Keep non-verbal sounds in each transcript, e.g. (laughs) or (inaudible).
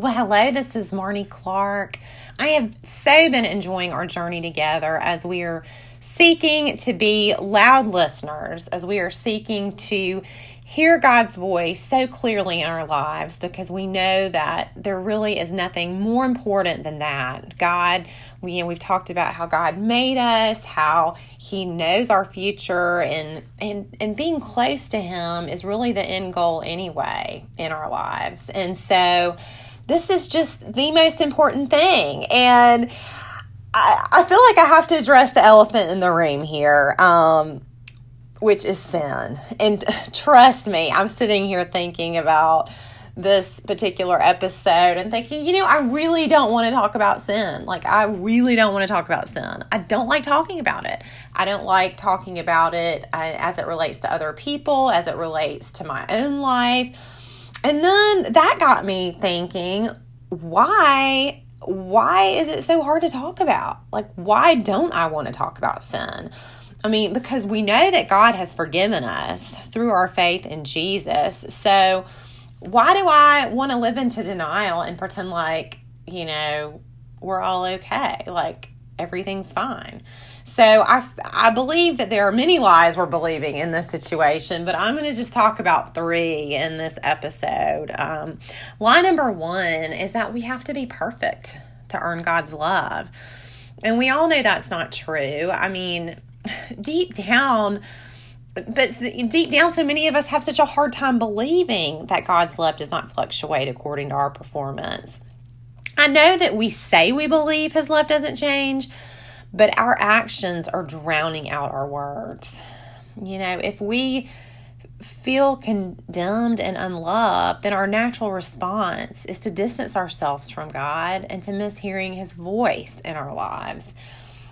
Well, hello, this is Marnie Clark. I have so been enjoying our journey together as we are seeking to be loud listeners, as we are seeking to hear God's voice so clearly in our lives because we know that there really is nothing more important than that. God, we, you know, we've talked about how God made us, how He knows our future, and and and being close to Him is really the end goal anyway in our lives. And so, this is just the most important thing. And I, I feel like I have to address the elephant in the room here. Um, which is sin. And (laughs) trust me, I'm sitting here thinking about this particular episode and thinking, you know, I really don't want to talk about sin. Like, I really don't want to talk about sin. I don't like talking about it. I don't like talking about it uh, as it relates to other people, as it relates to my own life. And then that got me thinking, why why is it so hard to talk about? Like why don't I want to talk about sin? I mean, because we know that God has forgiven us through our faith in Jesus. So, why do I want to live into denial and pretend like, you know, we're all okay? Like everything's fine. So, I, I believe that there are many lies we're believing in this situation, but I'm going to just talk about three in this episode. Um, lie number one is that we have to be perfect to earn God's love. And we all know that's not true. I mean, (laughs) deep down, but deep down, so many of us have such a hard time believing that God's love does not fluctuate according to our performance. I know that we say we believe His love doesn't change, but our actions are drowning out our words. You know, if we feel condemned and unloved, then our natural response is to distance ourselves from God and to miss hearing His voice in our lives.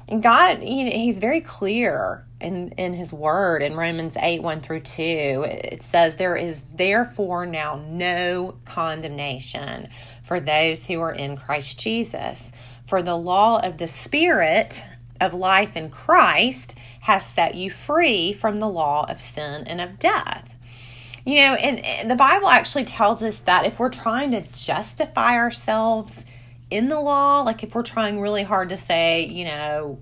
And God, you know, He's very clear in, in His Word in Romans 8 1 through 2. It says, There is therefore now no condemnation for those who are in Christ Jesus. For the law of the Spirit of life in Christ has set you free from the law of sin and of death. You know, and the Bible actually tells us that if we're trying to justify ourselves in the law, like if we're trying really hard to say, you know,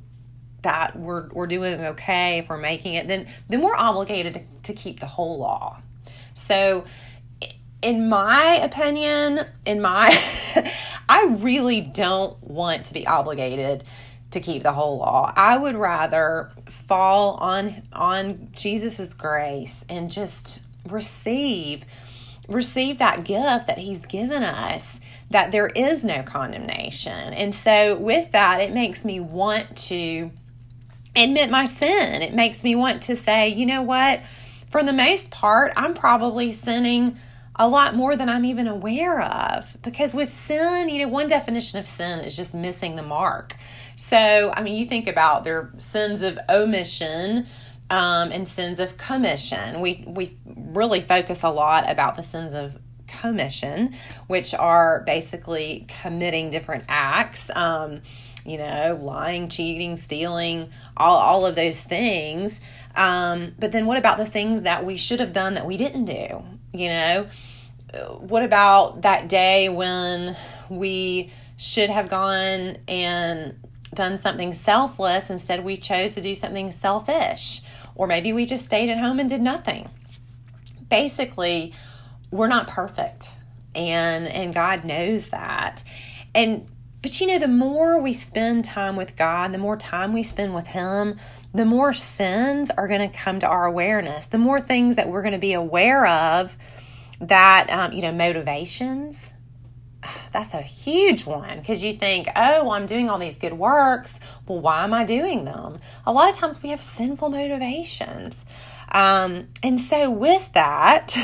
that we're we're doing okay, if we're making it, then then we're obligated to, to keep the whole law. So in my opinion, in my (laughs) I really don't want to be obligated to keep the whole law. I would rather fall on on Jesus's grace and just receive receive that gift that he's given us that there is no condemnation. And so, with that, it makes me want to admit my sin. It makes me want to say, you know what? For the most part, I'm probably sinning a lot more than I'm even aware of. Because with sin, you know, one definition of sin is just missing the mark. So, I mean, you think about their sins of omission um, and sins of commission. We we really focus a lot about the sins of commission, which are basically committing different acts. Um, you know, lying, cheating, stealing, all, all of those things. Um, but then what about the things that we should have done that we didn't do? You know, what about that day when we should have gone and done something selfless instead we chose to do something selfish? Or maybe we just stayed at home and did nothing. Basically, we're not perfect and and God knows that. And but you know the more we spend time with God, the more time we spend with him, the more sins are going to come to our awareness. The more things that we're going to be aware of that um, you know motivations (sighs) that's a huge one because you think, oh, well, I'm doing all these good works. Well, why am I doing them? A lot of times we have sinful motivations. Um, and so, with that,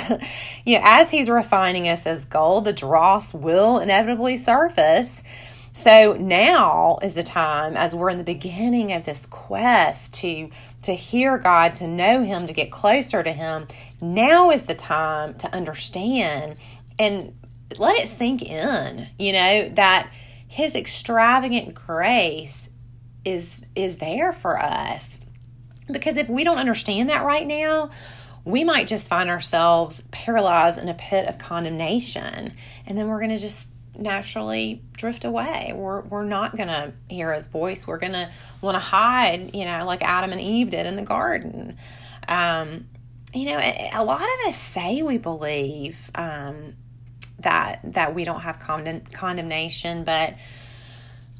(laughs) you know, as he's refining us as gold, the dross will inevitably surface. So now is the time, as we're in the beginning of this quest to to hear God, to know Him, to get closer to Him. Now is the time to understand and let it sink in. You know that His extravagant grace is is there for us because if we don't understand that right now, we might just find ourselves paralyzed in a pit of condemnation. And then we're going to just naturally drift away. We're we're not going to hear his voice. We're going to want to hide, you know, like Adam and Eve did in the garden. Um, you know, a lot of us say we believe um, that that we don't have condemn- condemnation, but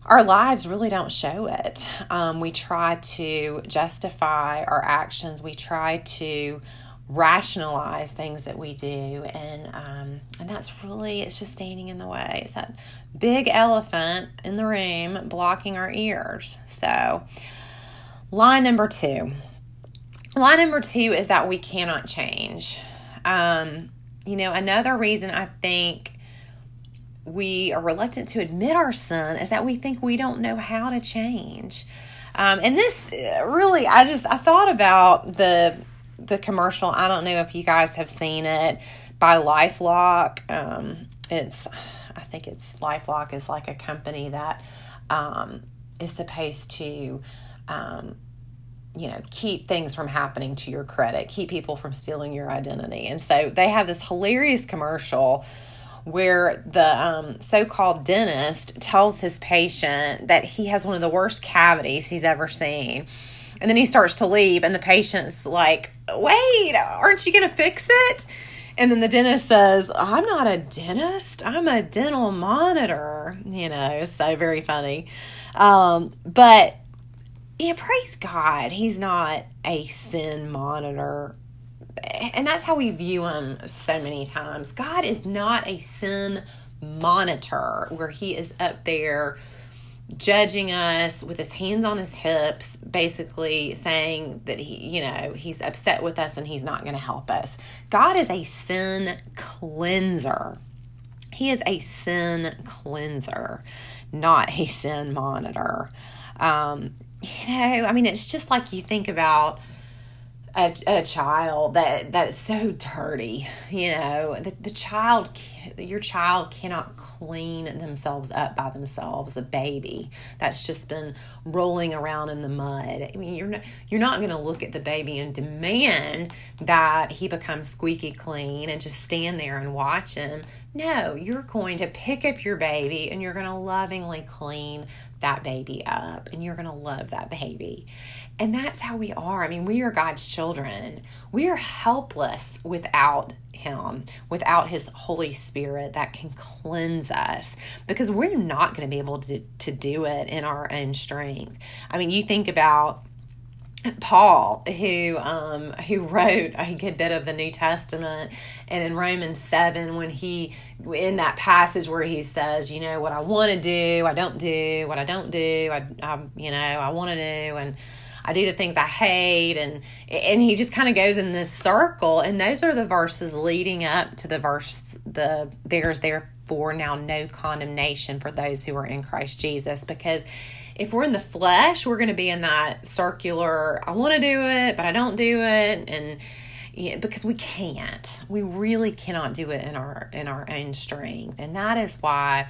our lives really don't show it. Um, we try to justify our actions. We try to rationalize things that we do, and um, and that's really it's just standing in the way. It's that big elephant in the room blocking our ears. So, line number two. Line number two is that we cannot change. Um, you know, another reason I think we are reluctant to admit our sin is that we think we don't know how to change. Um, and this really, I just I thought about the the commercial. I don't know if you guys have seen it by LifeLock. Um, it's I think it's LifeLock is like a company that um, is supposed to um, you know keep things from happening to your credit, keep people from stealing your identity, and so they have this hilarious commercial where the um, so called dentist tells his patient that he has one of the worst cavities he's ever seen. And then he starts to leave, and the patient's like, Wait, aren't you going to fix it? And then the dentist says, I'm not a dentist, I'm a dental monitor. You know, so very funny. Um, but yeah, praise God, he's not a sin monitor and that's how we view him so many times. God is not a sin monitor where he is up there judging us with his hands on his hips, basically saying that he, you know, he's upset with us and he's not going to help us. God is a sin cleanser. He is a sin cleanser, not a sin monitor. Um, you know, I mean, it's just like you think about a, a child that that is so dirty you know? The, the child your child cannot clean themselves up by themselves a baby that's just been rolling around in the mud. I mean you're not you're not going to look at the baby and demand that he becomes squeaky clean and just stand there and watch him. No you're going to pick up your baby and you're going to lovingly clean that baby up and you're going to love that baby and that's how we are. I mean, we are God's children. We are helpless without Him, without His Holy Spirit that can cleanse us because we're not going to be able to, to do it in our own strength. I mean, you think about Paul, who um, who wrote a good bit of the New Testament, and in Romans seven, when he in that passage where he says, you know, what I want to do, I don't do, what I don't do, I, I you know, I want to do, and I do the things I hate and and he just kind of goes in this circle and those are the verses leading up to the verse the there's therefore now no condemnation for those who are in Christ Jesus because if we're in the flesh we're going to be in that circular I want to do it but I don't do it and yeah, because we can't. We really cannot do it in our in our own strength. And that is why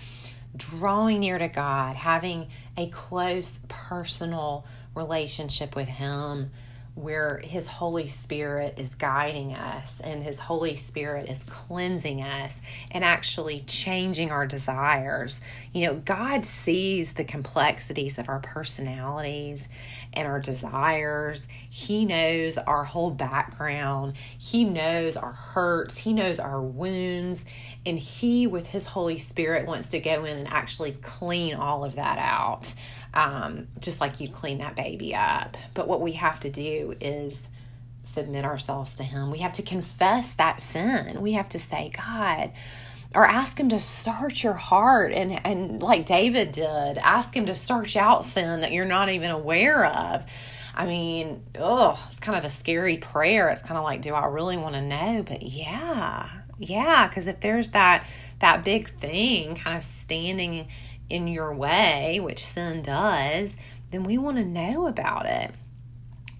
drawing near to God having a close personal relationship with Him where His Holy Spirit is guiding us and His Holy Spirit is cleansing us and actually changing our desires. You know, God sees the complexities of our personalities and our desires. He knows our whole background, He knows our hurts, He knows our wounds. And he, with his Holy Spirit, wants to go in and actually clean all of that out um, just like you'd clean that baby up. But what we have to do is submit ourselves to Him. We have to confess that sin. We have to say, God, or ask Him to search your heart. And, and like David did, ask Him to search out sin that you're not even aware of. I mean, oh, it's kind of a scary prayer. It's kind of like, do I really want to know? But yeah, yeah, because if there's that that big thing kind of standing in your way, which sin does, then we want to know about it.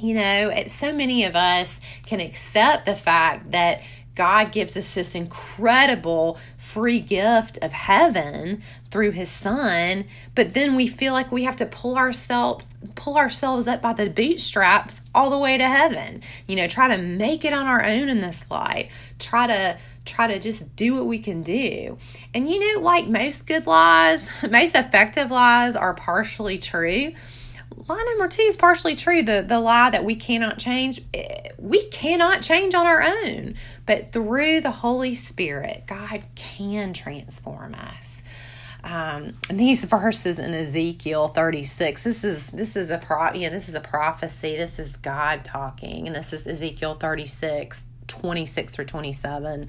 You know, so many of us can accept the fact that God gives us this incredible free gift of heaven through his son, but then we feel like we have to pull ourselves pull ourselves up by the bootstraps all the way to heaven. You know, try to make it on our own in this life. Try to try to just do what we can do. And you know, like most good lies, (laughs) most effective lies are partially true. Lie number two is partially true. The the lie that we cannot change, eh, we cannot change on our own. But through the Holy Spirit, God can transform us. Um, these verses in Ezekiel 36. This is this is a pro yeah, this is a prophecy. This is God talking, and this is Ezekiel 36, 26 or 27.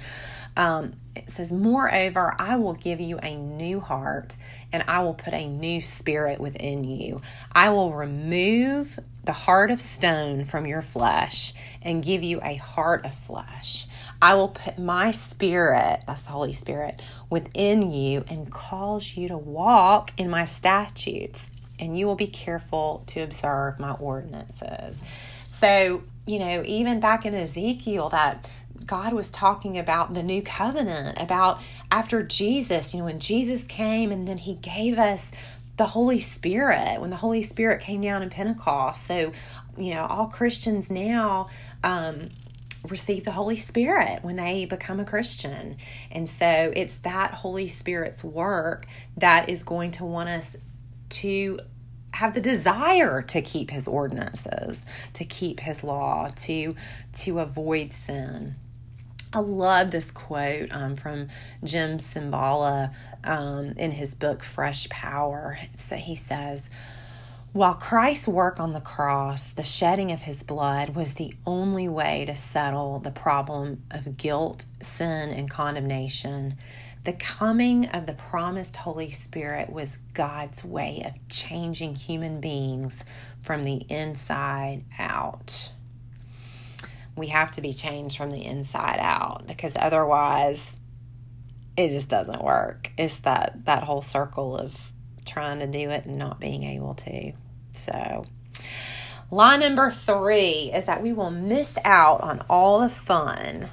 Um, it says, Moreover, I will give you a new heart, and I will put a new spirit within you. I will remove the heart of stone from your flesh and give you a heart of flesh. I will put my spirit, that's the Holy Spirit, within you and cause you to walk in my statutes, and you will be careful to observe my ordinances. So, you know, even back in Ezekiel, that God was talking about the new covenant, about after Jesus, you know, when Jesus came and then he gave us the Holy Spirit, when the Holy Spirit came down in Pentecost. So, you know, all Christians now um, receive the Holy Spirit when they become a Christian. And so it's that Holy Spirit's work that is going to want us to have the desire to keep his ordinances, to keep his law, to to avoid sin. I love this quote um, from Jim Cymbala um, in his book Fresh Power. So he says, while Christ's work on the cross, the shedding of his blood, was the only way to settle the problem of guilt, sin, and condemnation, the coming of the promised Holy Spirit was God's way of changing human beings from the inside out we have to be changed from the inside out because otherwise it just doesn't work. It's that that whole circle of trying to do it and not being able to. So, line number 3 is that we will miss out on all the fun.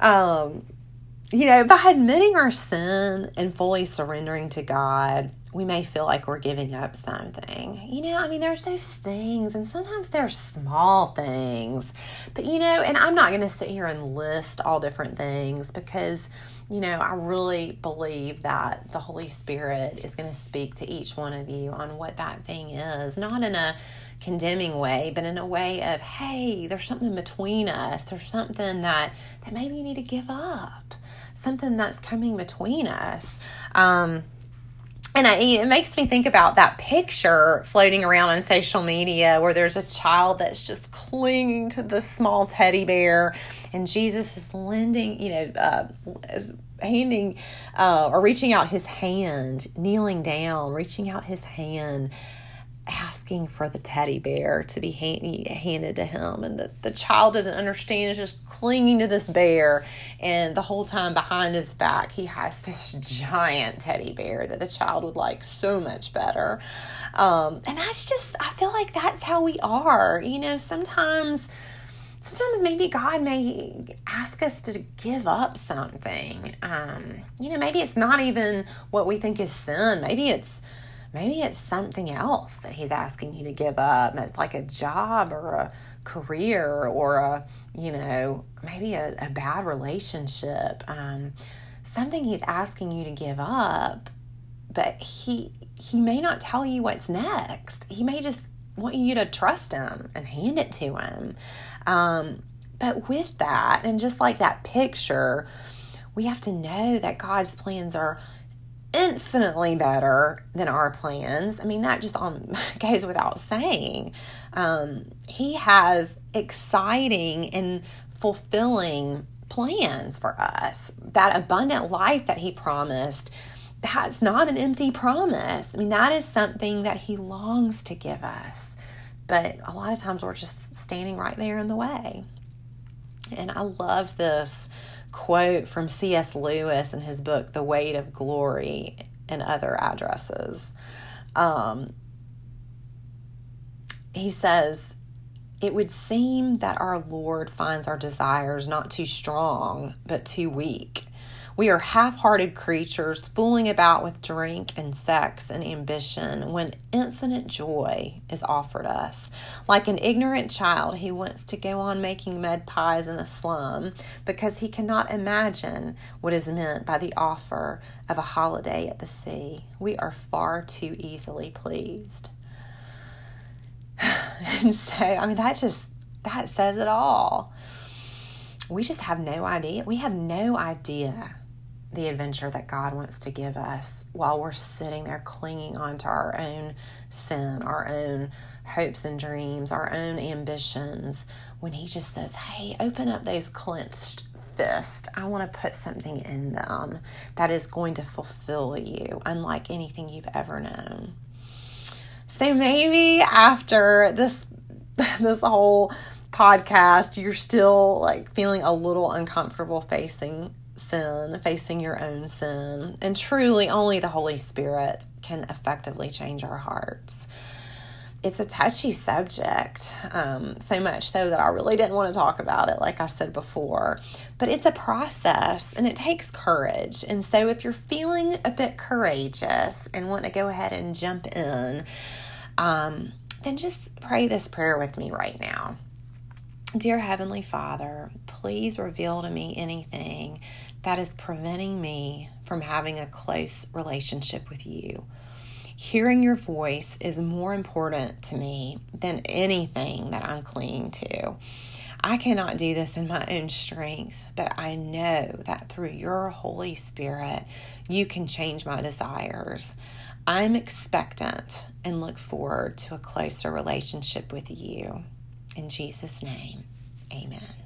Um you know, by admitting our sin and fully surrendering to God, we may feel like we're giving up something. You know, I mean, there's those things, and sometimes they're small things. But, you know, and I'm not going to sit here and list all different things because, you know, I really believe that the Holy Spirit is going to speak to each one of you on what that thing is, not in a condemning way, but in a way of, hey, there's something between us. There's something that, that maybe you need to give up, something that's coming between us. Um, and I, it makes me think about that picture floating around on social media where there's a child that's just clinging to the small teddy bear, and Jesus is lending, you know, uh, is handing uh, or reaching out his hand, kneeling down, reaching out his hand asking for the teddy bear to be hand, handed to him and the, the child doesn't understand is just clinging to this bear and the whole time behind his back he has this giant teddy bear that the child would like so much better um, and that's just i feel like that's how we are you know sometimes sometimes maybe God may ask us to give up something. Um, you know, maybe it's not even what we think is sin. Maybe it's maybe it's something else that he's asking you to give up. It's like a job or a career or a, you know, maybe a, a bad relationship. Um, something he's asking you to give up, but he he may not tell you what's next. He may just want you to trust him and hand it to him. Um, but with that, and just like that picture, we have to know that God's plans are infinitely better than our plans. I mean, that just on (laughs) goes without saying. Um, he has exciting and fulfilling plans for us. That abundant life that he promised, that's not an empty promise. I mean, that is something that he longs to give us. But a lot of times we're just standing right there in the way. And I love this quote from C.S. Lewis in his book, The Weight of Glory, and other addresses. Um, he says, It would seem that our Lord finds our desires not too strong, but too weak. We are half hearted creatures fooling about with drink and sex and ambition when infinite joy is offered us. Like an ignorant child he wants to go on making mud pies in a slum because he cannot imagine what is meant by the offer of a holiday at the sea. We are far too easily pleased. (sighs) and so, I mean, that just, that says it all. We just have no idea. We have no idea the adventure that God wants to give us while we're sitting there clinging on to our own sin, our own hopes and dreams, our own ambitions, when He just says, Hey, open up those clenched fists. I want to put something in them that is going to fulfill you, unlike anything you've ever known. So maybe after this (laughs) this whole podcast, you're still like feeling a little uncomfortable facing sin, facing your own sin. And truly, only the Holy Spirit can effectively change our hearts. It's a touchy subject, um, so much so that I really didn't want to talk about it, like I said before. But it's a process and it takes courage. And so, if you're feeling a bit courageous and want to go ahead and jump in, um, then just pray this prayer with me right now. Dear Heavenly Father, please reveal to me anything that is preventing me from having a close relationship with you. Hearing your voice is more important to me than anything that I'm clinging to. I cannot do this in my own strength, but I know that through your Holy Spirit, you can change my desires. I'm expectant and look forward to a closer relationship with you. In Jesus' name, amen.